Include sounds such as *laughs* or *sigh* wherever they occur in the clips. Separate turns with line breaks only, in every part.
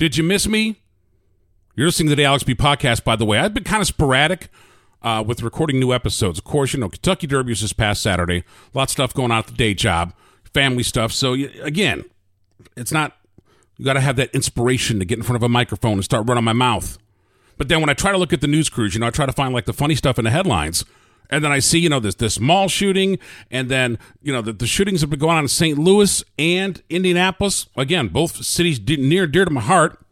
Did you miss me? You're listening to the Alex B podcast, by the way. I've been kind of sporadic uh, with recording new episodes. Of course, you know, Kentucky Derby was this past Saturday. A lot of stuff going on at the day job, family stuff. So, again, it's not, you got to have that inspiration to get in front of a microphone and start running my mouth. But then when I try to look at the news cruise, you know, I try to find like the funny stuff in the headlines. And then I see, you know, this this mall shooting, and then you know the, the shootings have been going on in St. Louis and Indianapolis. Again, both cities near dear to my heart.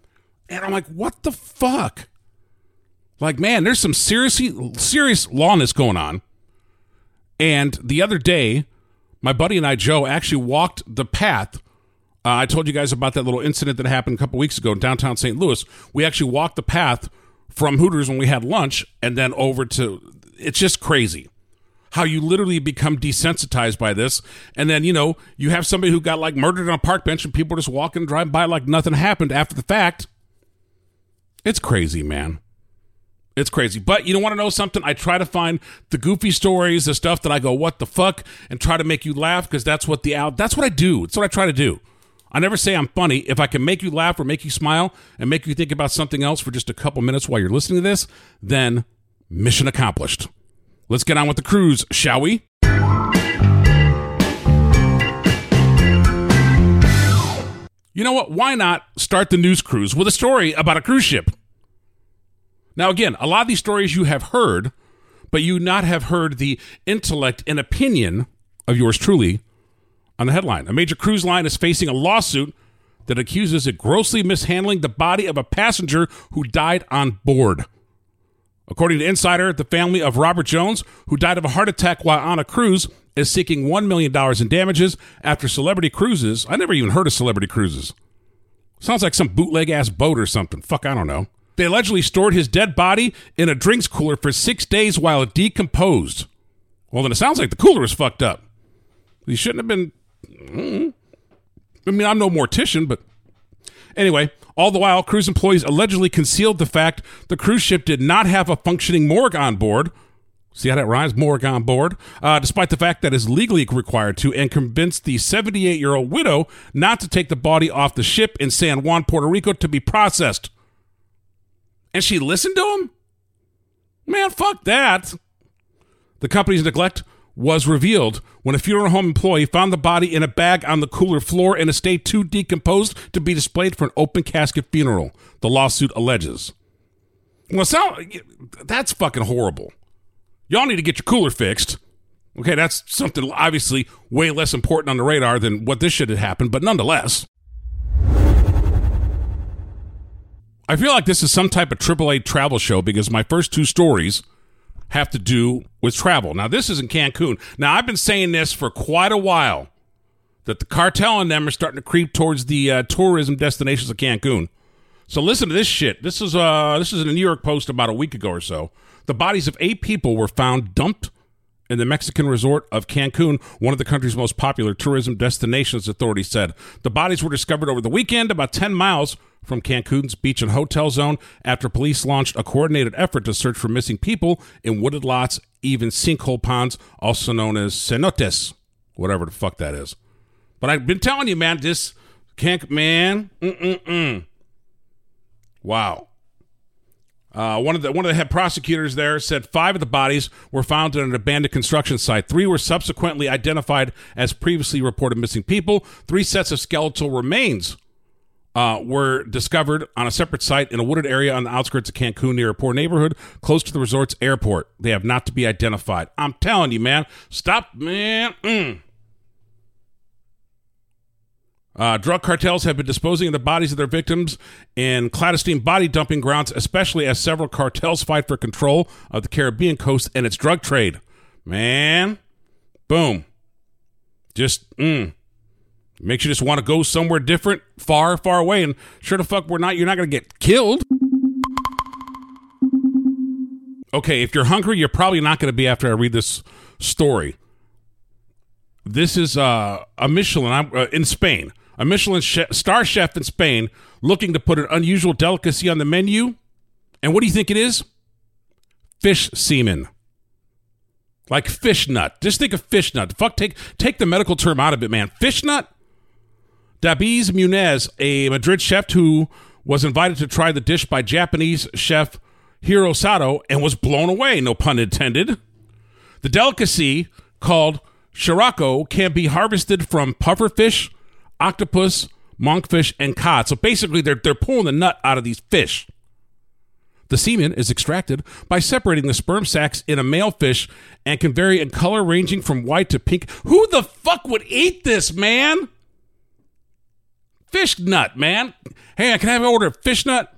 And I'm like, what the fuck? Like, man, there's some seriously serious lawness going on. And the other day, my buddy and I, Joe, actually walked the path. Uh, I told you guys about that little incident that happened a couple weeks ago in downtown St. Louis. We actually walked the path from Hooters when we had lunch and then over to. It's just crazy how you literally become desensitized by this. And then, you know, you have somebody who got like murdered on a park bench and people just walking, and driving by like nothing happened after the fact. It's crazy, man. It's crazy. But you don't want to know something? I try to find the goofy stories, the stuff that I go, what the fuck, and try to make you laugh because that's what the out that's what I do. It's what I try to do. I never say I'm funny. If I can make you laugh or make you smile and make you think about something else for just a couple minutes while you're listening to this, then mission accomplished. Let's get on with the cruise, shall we? You know what? Why not start the news cruise with a story about a cruise ship? Now, again, a lot of these stories you have heard, but you not have heard the intellect and opinion of yours truly on the headline. A major cruise line is facing a lawsuit that accuses it grossly mishandling the body of a passenger who died on board. According to Insider, the family of Robert Jones, who died of a heart attack while on a cruise, is seeking $1 million in damages after Celebrity Cruises. I never even heard of Celebrity Cruises. Sounds like some bootleg ass boat or something. Fuck, I don't know. They allegedly stored his dead body in a drinks cooler for six days while it decomposed. Well, then it sounds like the cooler was fucked up. He shouldn't have been. Mm, I mean, I'm no mortician, but anyway, all the while, cruise employees allegedly concealed the fact the cruise ship did not have a functioning morgue on board. See how that rhymes? Morgue on board, uh, despite the fact that is legally required to, and convinced the 78 year old widow not to take the body off the ship in San Juan, Puerto Rico to be processed and she listened to him? Man, fuck that. The company's neglect was revealed when a funeral home employee found the body in a bag on the cooler floor in a state too decomposed to be displayed for an open casket funeral, the lawsuit alleges. Well, sound, that's fucking horrible. Y'all need to get your cooler fixed. Okay, that's something obviously way less important on the radar than what this should have happened, but nonetheless. I feel like this is some type of AAA travel show because my first two stories have to do with travel. Now, this is in Cancun. Now, I've been saying this for quite a while that the cartel and them are starting to creep towards the uh, tourism destinations of Cancun. So listen to this shit. This is uh this is in the New York Post about a week ago or so. The bodies of eight people were found dumped in the Mexican resort of Cancun, one of the country's most popular tourism destinations, authorities said. The bodies were discovered over the weekend about 10 miles from Cancun's beach and hotel zone after police launched a coordinated effort to search for missing people in wooded lots, even sinkhole ponds, also known as cenotes, whatever the fuck that is. But I've been telling you, man, this can't, man, mm-mm-mm. Wow. Uh, one of the one of the head prosecutors there said five of the bodies were found at an abandoned construction site. Three were subsequently identified as previously reported missing people. Three sets of skeletal remains uh, were discovered on a separate site in a wooded area on the outskirts of Cancun near a poor neighborhood close to the resort's airport. They have not to be identified. I'm telling you, man. Stop, man. Mm. Uh, drug cartels have been disposing of the bodies of their victims in clandestine body dumping grounds, especially as several cartels fight for control of the Caribbean coast and its drug trade. Man, boom. Just, mm. Makes you just want to go somewhere different, far, far away, and sure the fuck we're not. You're not going to get killed. Okay, if you're hungry, you're probably not going to be after I read this story. This is uh, a Michelin uh, in Spain. A Michelin chef, star chef in Spain looking to put an unusual delicacy on the menu. And what do you think it is? Fish semen. Like fish nut. Just think of fish nut. Fuck, take take the medical term out of it, man. Fish nut. Dabiz Muñoz, a Madrid chef who was invited to try the dish by Japanese chef Hiro Sato and was blown away, no pun intended. The delicacy, called shirako, can be harvested from pufferfish, octopus, monkfish, and cod. So basically, they're, they're pulling the nut out of these fish. The semen is extracted by separating the sperm sacs in a male fish and can vary in color ranging from white to pink. Who the fuck would eat this, man? Fish nut, man. Hey, can I have an order of fish nut?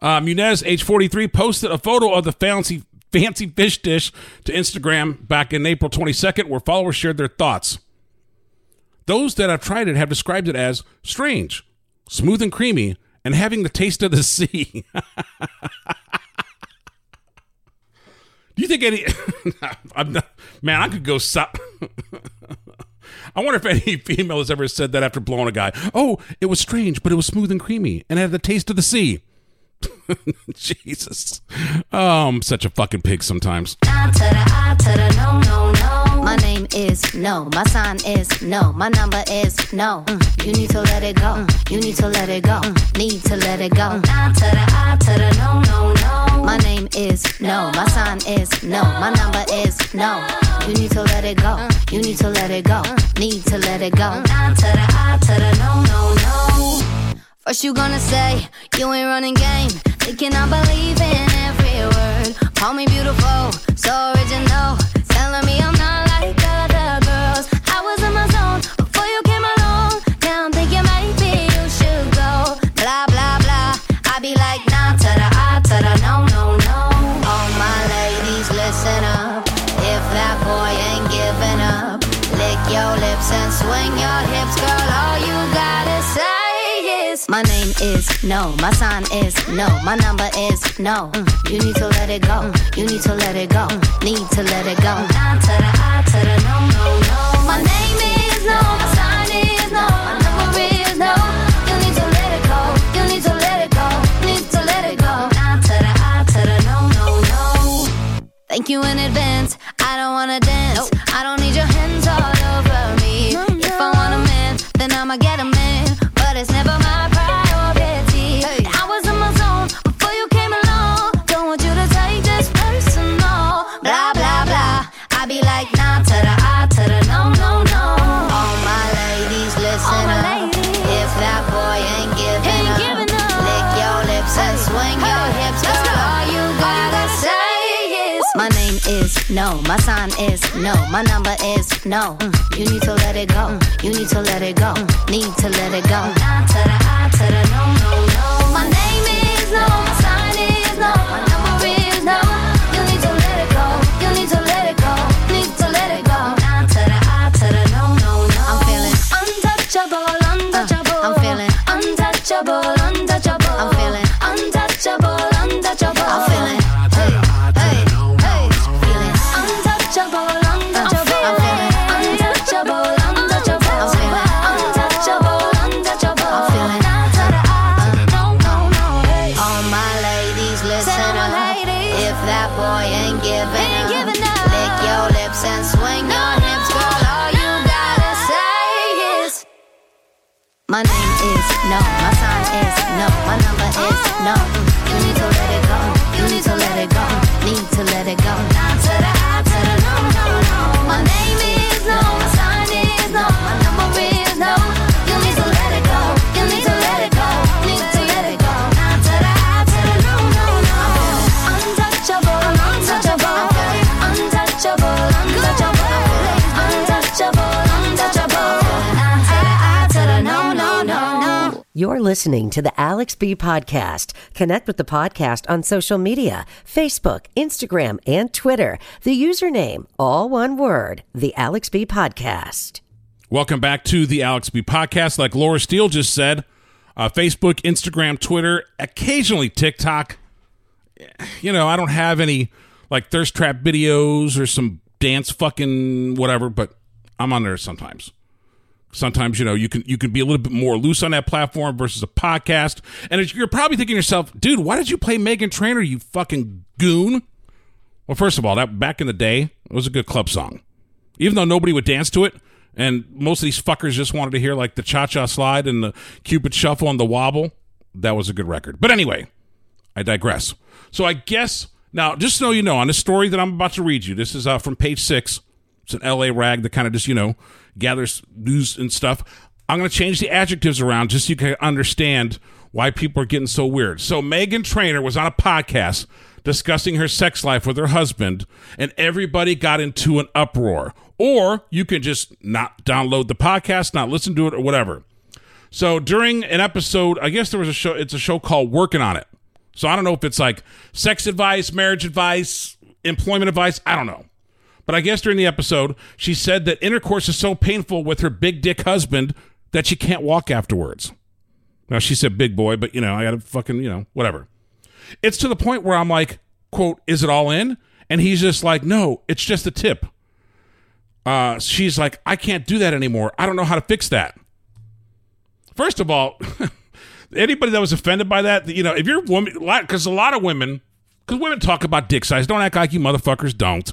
Uh, Muñoz, age 43, posted a photo of the fancy, fancy fish dish to Instagram back in April 22nd, where followers shared their thoughts. Those that have tried it have described it as strange, smooth and creamy, and having the taste of the *laughs* sea. Do you think any? *laughs* I'm not, man, I could go. So- *laughs* I wonder if any *laughs* female has ever said that after blowing a guy. Oh, it was strange, but it was smooth and creamy, and had the taste of the sea. *laughs* Jesus, oh, I'm such a fucking pig sometimes.
Ah, ah, My name is no. My sign is no. My number is no. Mm. You need to let it go. Mm. You need to let it go. Mm. Need to let it go. To the I to the no, no, no. My name is no. My sign is no. My number is no. You need to let it go. You need to let it go. Need to let it go. To the I to the no, no, no. First you gonna say you ain't running game, thinking I believe in every word. Call me beautiful, so original, telling me I'm not no, my sign is no, my number is no. Mm, You need to let it go. You need to let it go. Need to let it go. Down to the I to the no no no. My name is no, my sign is no, my number is no. You need to let it go. You need to let it go. Need to let it go. No no no. Thank you in advance. My sign is no, my number is no. You need to let it go. You need to let it go. Need to let it go. Nah to the I to the no no
listening to the Alex B Podcast. Connect with the podcast on social media Facebook, Instagram, and Twitter. The username, all one word, the Alex B Podcast.
Welcome back to the Alex B podcast. Like Laura Steele just said, uh, Facebook, Instagram, Twitter, occasionally TikTok. You know, I don't have any like thirst trap videos or some dance fucking whatever, but I'm on there sometimes. Sometimes you know you can you can be a little bit more loose on that platform versus a podcast, and you're probably thinking to yourself, dude, why did you play Meghan Trainor, you fucking goon? Well, first of all, that back in the day it was a good club song, even though nobody would dance to it, and most of these fuckers just wanted to hear like the cha cha slide and the cupid shuffle and the wobble. that was a good record. But anyway, I digress. So I guess now, just so you know, on the story that I'm about to read you, this is uh, from page six. It's an LA rag that kind of just you know gathers news and stuff. I'm going to change the adjectives around just so you can understand why people are getting so weird. So Meghan Trainor was on a podcast discussing her sex life with her husband, and everybody got into an uproar. Or you can just not download the podcast, not listen to it, or whatever. So during an episode, I guess there was a show, it's a show called Working on It. So I don't know if it's like sex advice, marriage advice, employment advice, I don't know. But I guess during the episode, she said that intercourse is so painful with her big dick husband that she can't walk afterwards. Now she said big boy, but you know, I gotta fucking, you know, whatever. It's to the point where I'm like, quote, is it all in? And he's just like, no, it's just a tip. Uh, she's like, I can't do that anymore. I don't know how to fix that. First of all, *laughs* anybody that was offended by that, you know, if you're a woman, because a lot of women, because women talk about dick size, don't act like you motherfuckers don't.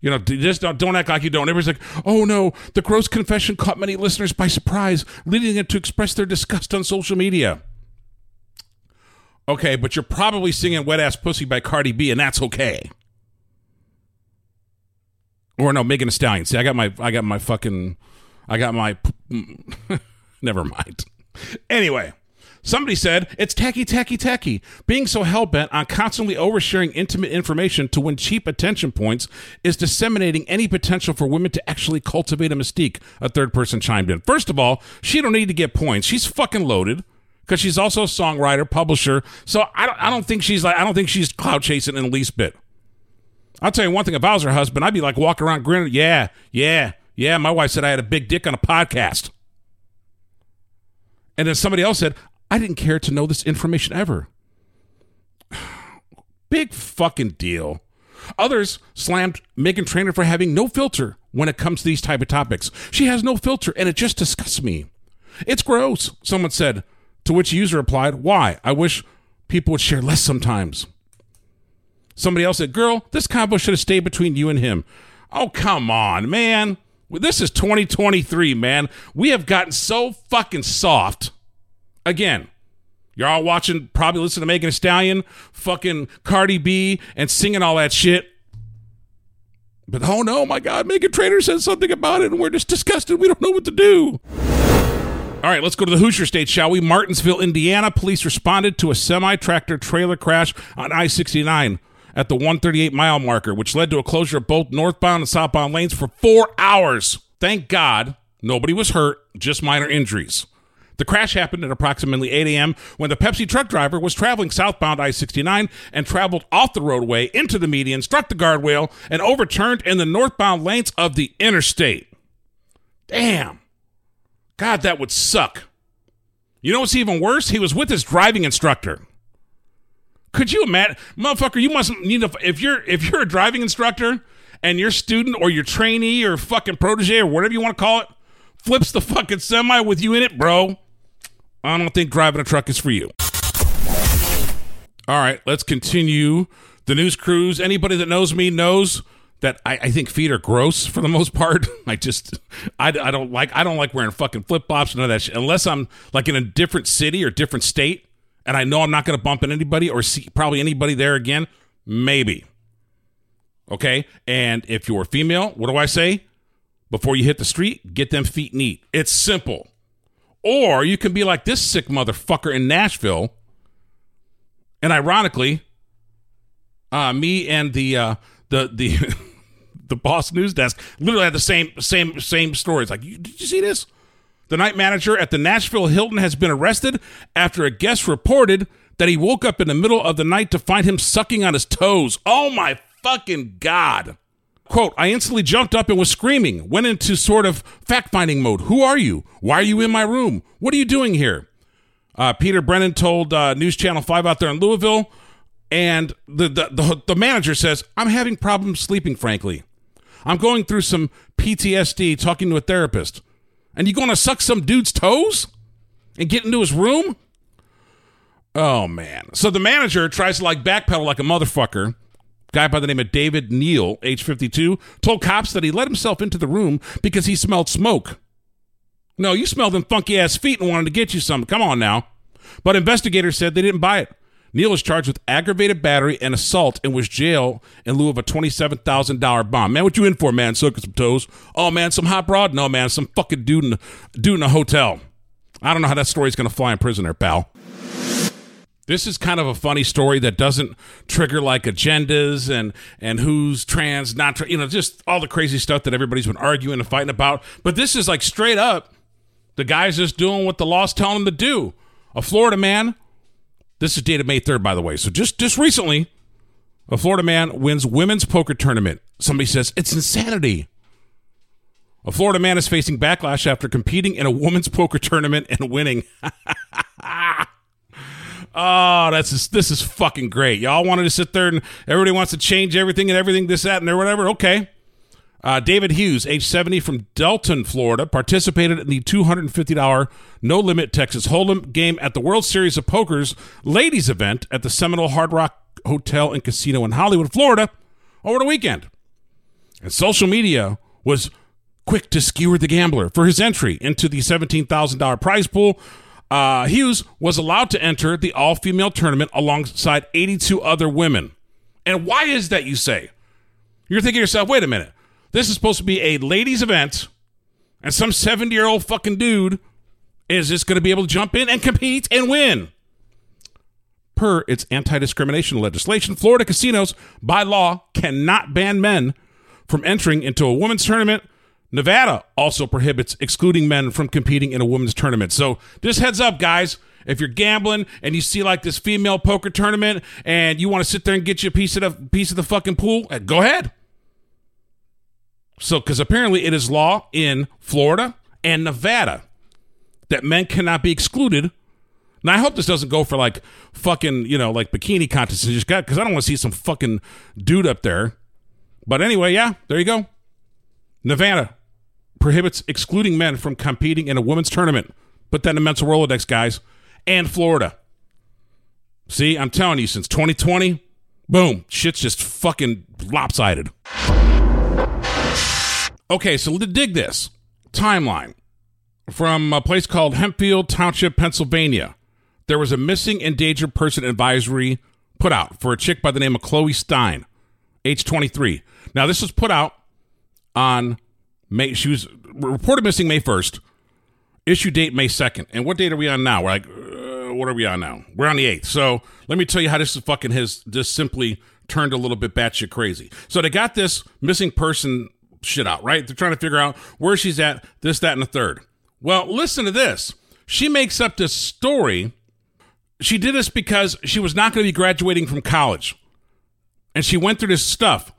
You know, just don't, don't act like you don't. Everybody's like, oh no, the gross confession caught many listeners by surprise, leading them to express their disgust on social media. Okay, but you're probably singing Wet Ass Pussy by Cardi B, and that's okay. Or no, Megan Thee Stallion. See, I got my, I got my fucking, I got my, *laughs* never mind. Anyway, somebody said it's tacky, tacky, tacky. Being so hell bent on constantly oversharing intimate information to win cheap attention points is disseminating any potential for women to actually cultivate a mystique. A third person chimed in. First of all, she don't need to get points. She's fucking loaded because she's also a songwriter, publisher. So I don't, I don't think she's like, I don't think she's cloud chasing in the least bit. I'll tell you one thing. If I was her husband, I'd be like walking around grinning. Yeah, yeah, yeah. My wife said I had a big dick on a podcast. And then somebody else said, I didn't care to know this information ever. *sighs* Big fucking deal. Others slammed Meghan Trainor for having no filter when it comes to these type of topics. She has no filter, and it just disgusts me. It's gross, someone said, to which a user replied, Why? I wish people would share less sometimes. Somebody else said, Girl, this combo should have stayed between you and him. Oh, come on, man. This is 2023, man. We have gotten so fucking soft. Again, you're all watching, probably listening to Megan Thee Stallion, fucking Cardi B, and singing all that shit. But oh no, my God, Meghan Trainor said something about it, and we're just disgusted. We don't know what to do. All right, let's go to the Hoosier State, shall we? Martinsville, Indiana. Police responded to a semi tractor trailer crash on I 69 at the 138 mile marker, which led to a closure of both northbound and southbound lanes for four hours. Thank God nobody was hurt, just minor injuries. The crash happened at approximately 8 a.m. when the Pepsi truck driver was traveling southbound I 69 and traveled off the roadway into the median, struck the guardrail, and overturned in the northbound lanes of the interstate. Damn. God, that would suck. You know what's even worse? He was with his driving instructor. Could you imagine, motherfucker? You must need to, if you're if you're a driving instructor and your student or your trainee or fucking protege or whatever you want to call it flips the fucking semi with you in it, bro. I don't think driving a truck is for you. All right, let's continue the news cruise. Anybody that knows me knows that I, I think feet are gross for the most part. *laughs* I just I, I don't like I don't like wearing fucking flip flops and of that shit unless I'm like in a different city or different state and I know I'm not going to bump into anybody or see probably anybody there again. Maybe. Okay, and if you're female, what do I say? Before you hit the street, get them feet neat. It's simple. Or you can be like this sick motherfucker in Nashville. And ironically, uh, me and the uh, the the *laughs* the boss news desk literally had the same same same stories. Like, did you see this? The night manager at the Nashville Hilton has been arrested after a guest reported that he woke up in the middle of the night to find him sucking on his toes. Oh my fucking god! Quote, I instantly jumped up and was screaming, went into sort of fact finding mode. Who are you? Why are you in my room? What are you doing here? Uh, Peter Brennan told uh, News Channel 5 out there in Louisville, and the, the, the, the manager says, I'm having problems sleeping, frankly. I'm going through some PTSD talking to a therapist. And you going to suck some dude's toes and get into his room? Oh, man. So the manager tries to like backpedal like a motherfucker guy by the name of David Neal, age 52, told cops that he let himself into the room because he smelled smoke. No, you smelled them funky ass feet and wanted to get you some. Come on now. but investigators said they didn't buy it. Neal was charged with aggravated battery and assault and was jailed in lieu of a $27,000 bond. Man, what you in for, man? Sucking some toes. Oh, man, some hot broad? No, man, some fucking dude in, dude in a hotel. I don't know how that story's going to fly in prison there, pal. This is kind of a funny story that doesn't trigger like agendas and and who's trans, not tra- you know, just all the crazy stuff that everybody's been arguing and fighting about. But this is like straight up, the guy's just doing what the law's telling him to do. A Florida man. This is dated May third, by the way. So just just recently, a Florida man wins women's poker tournament. Somebody says it's insanity. A Florida man is facing backlash after competing in a women's poker tournament and winning. *laughs* Oh, that's just, this is fucking great. Y'all wanted to sit there and everybody wants to change everything and everything, this, that, and whatever. Okay. Uh, David Hughes, age 70 from Deltona, Florida, participated in the $250 no limit Texas Hold'em game at the World Series of Poker's ladies event at the Seminole Hard Rock Hotel and Casino in Hollywood, Florida over the weekend. And social media was quick to skewer the gambler for his entry into the $17,000 prize pool uh, Hughes was allowed to enter the all female tournament alongside 82 other women. And why is that, you say? You're thinking to yourself, wait a minute. This is supposed to be a ladies' event, and some 70 year old fucking dude is just going to be able to jump in and compete and win. Per its anti discrimination legislation, Florida casinos, by law, cannot ban men from entering into a women's tournament Nevada also prohibits excluding men from competing in a women's tournament. So just heads up, guys. If you're gambling and you see like this female poker tournament and you want to sit there and get you a piece of the piece of the fucking pool, eh, go ahead. So, because apparently it is law in Florida and Nevada that men cannot be excluded. Now, I hope this doesn't go for like fucking, you know, like bikini contests and just got because I don't want to see some fucking dude up there. But anyway, yeah, there you go. Nevada prohibits excluding men from competing in a women's tournament. Put that in the mental Rolodex, guys. And Florida. See, I'm telling you, since 2020, boom, shit's just fucking lopsided. Okay, so dig this timeline from a place called Hempfield Township, Pennsylvania. There was a missing endangered person advisory put out for a chick by the name of Chloe Stein, age 23. Now, this was put out on May she was reported missing May 1st. Issue date May 2nd. And what date are we on now? We're like, uh, what are we on now? We're on the 8th. So let me tell you how this is fucking has just simply turned a little bit batshit crazy. So they got this missing person shit out, right? They're trying to figure out where she's at, this, that, and the third. Well, listen to this. She makes up this story. She did this because she was not going to be graduating from college. And she went through this stuff.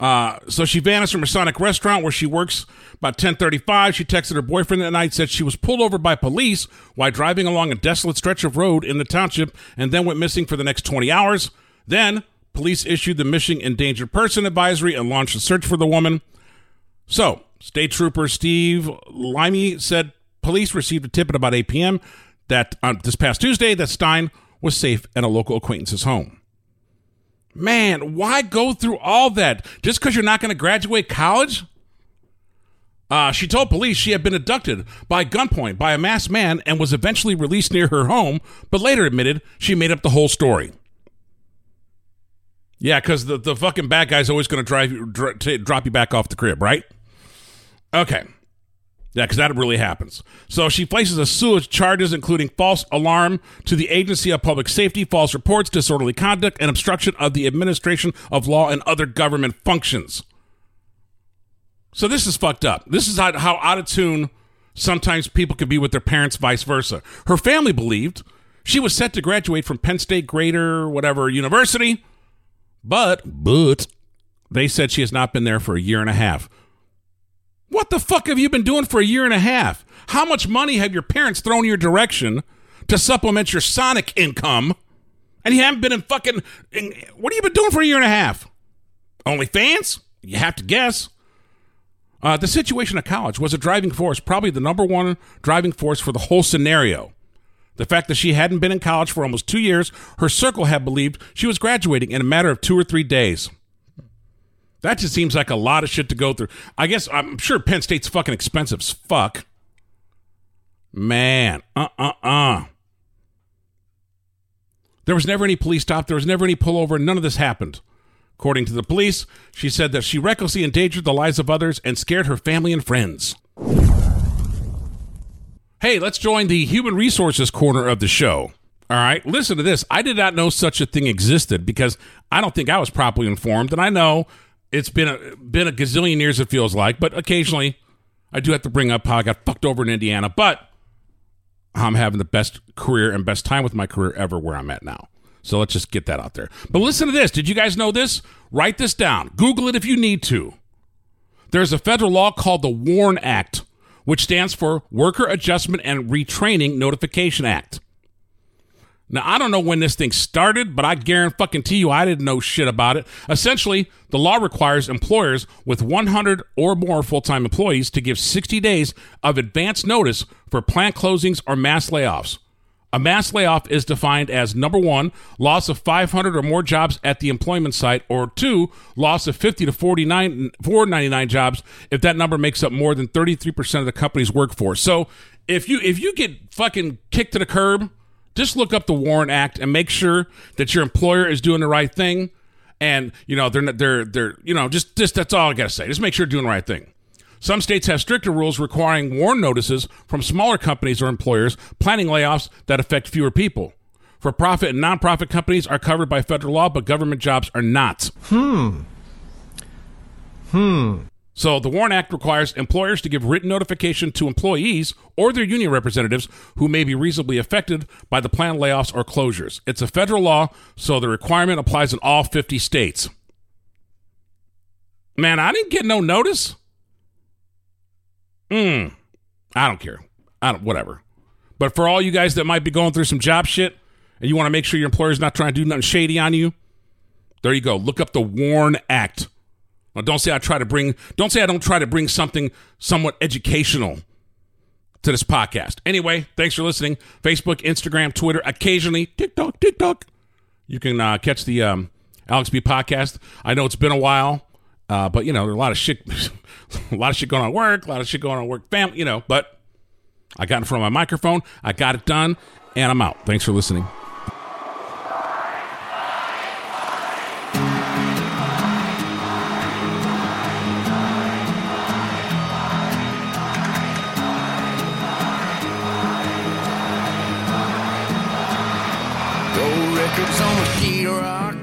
Uh, so she vanished from a Sonic restaurant where she works about 1035. She texted her boyfriend that night, said she was pulled over by police while driving along a desolate stretch of road in the township and then went missing for the next 20 hours. Then police issued the missing endangered person advisory and launched a search for the woman. So, State Trooper Steve Limey said police received a tip at about 8 p.m. that on this past Tuesday that Stein was safe at a local acquaintance's home. Man, why go through all that just because you're not going to graduate college? Uh, she told police she had been abducted by gunpoint by a masked man and was eventually released near her home, but later admitted she made up the whole story. Yeah, because the, the fucking bad guy's always going to drive you, dr- drop you back off the crib, right? Okay. Yeah, because that really happens. So she faces a slew of charges, including false alarm to the Agency of Public Safety, false reports, disorderly conduct, and obstruction of the administration of law and other government functions. So this is fucked up. This is how, how out of tune sometimes people can be with their parents, vice versa. Her family believed she was set to graduate from Penn State Greater whatever university, but but they said she has not been there for a year and a half. What the fuck have you been doing for a year and a half? How much money have your parents thrown your direction to supplement your Sonic income? And you haven't been in fucking. In, what have you been doing for a year and a half? Only fans? You have to guess. Uh, the situation at college was a driving force, probably the number one driving force for the whole scenario. The fact that she hadn't been in college for almost two years, her circle had believed she was graduating in a matter of two or three days. That just seems like a lot of shit to go through. I guess I'm sure Penn State's fucking expensive as fuck. Man, uh uh uh. There was never any police stop. There was never any pullover. None of this happened. According to the police, she said that she recklessly endangered the lives of others and scared her family and friends. Hey, let's join the human resources corner of the show. All right, listen to this. I did not know such a thing existed because I don't think I was properly informed, and I know it's been a been a gazillion years. It feels like, but occasionally I do have to bring up how I got fucked over in Indiana. But I'm having the best career and best time with my career ever where I'm at now. So let's just get that out there. But listen to this. Did you guys know this? Write this down. Google it if you need to. There's a federal law called the WARN Act, which stands for Worker Adjustment and Retraining Notification Act. Now, I don't know when this thing started, but I guarantee you I didn't know shit about it. Essentially, the law requires employers with 100 or more full time employees to give 60 days of advance notice for plant closings or mass layoffs. A mass layoff is defined as number one, loss of 500 or more jobs at the employment site, or two, loss of 50 to 49, 499 jobs if that number makes up more than 33% of the company's workforce. So if you if you get fucking kicked to the curb, just look up the WARN Act and make sure that your employer is doing the right thing. And you know they're not, they're they're you know just just that's all I gotta say. Just make sure you're doing the right thing. Some states have stricter rules requiring warn notices from smaller companies or employers planning layoffs that affect fewer people. For profit and nonprofit companies are covered by federal law, but government jobs are not.
Hmm. Hmm.
So the WARN Act requires employers to give written notification to employees or their union representatives who may be reasonably affected by the planned layoffs or closures. It's a federal law, so the requirement applies in all 50 states. Man, I didn't get no notice. Hmm. I don't care. I don't, whatever. But for all you guys that might be going through some job shit and you want to make sure your employer's not trying to do nothing shady on you, there you go. Look up the WARN Act. Now, don't say I try to bring, don't say I don't try to bring something somewhat educational to this podcast. Anyway, thanks for listening. Facebook, Instagram, Twitter, occasionally TikTok, TikTok. You can uh, catch the um, Alex B podcast. I know it's been a while, uh, but you know there's a lot of shit, *laughs* a lot of shit going on work, a lot of shit going on work, family. You know, but I got in front of my microphone, I got it done, and I'm out. Thanks for listening.
On key rock.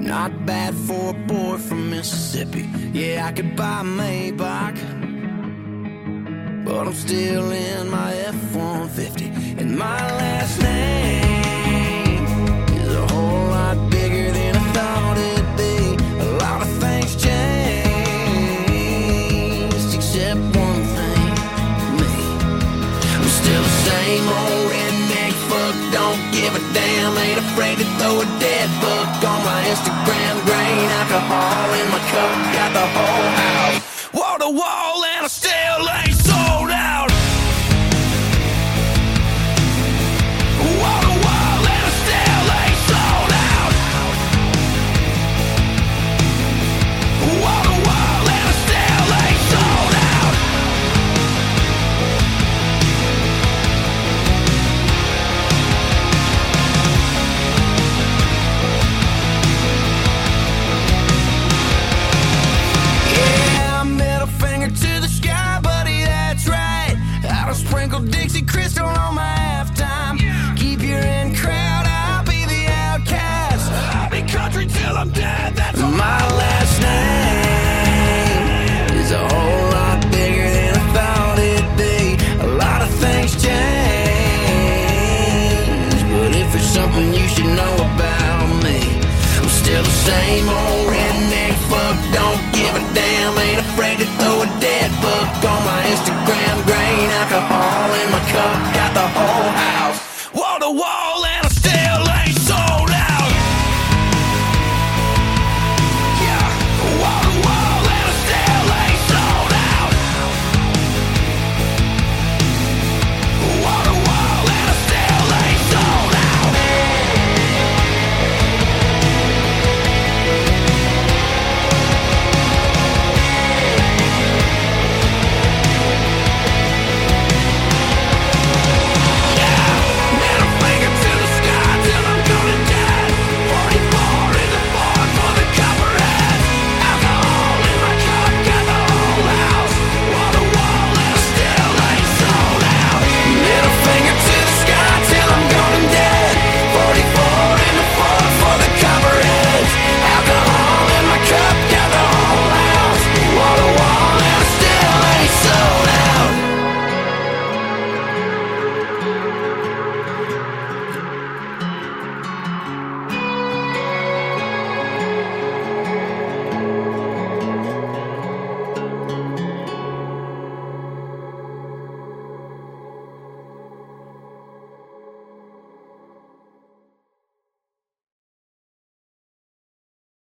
Not bad for a boy from Mississippi. Yeah, I could buy a Maybach. But I'm still in my F 150. And my last name damn. Ain't afraid to throw a dead book on my Instagram. Grain alcohol in my cup, got the whole house wall to wall, and I still ain't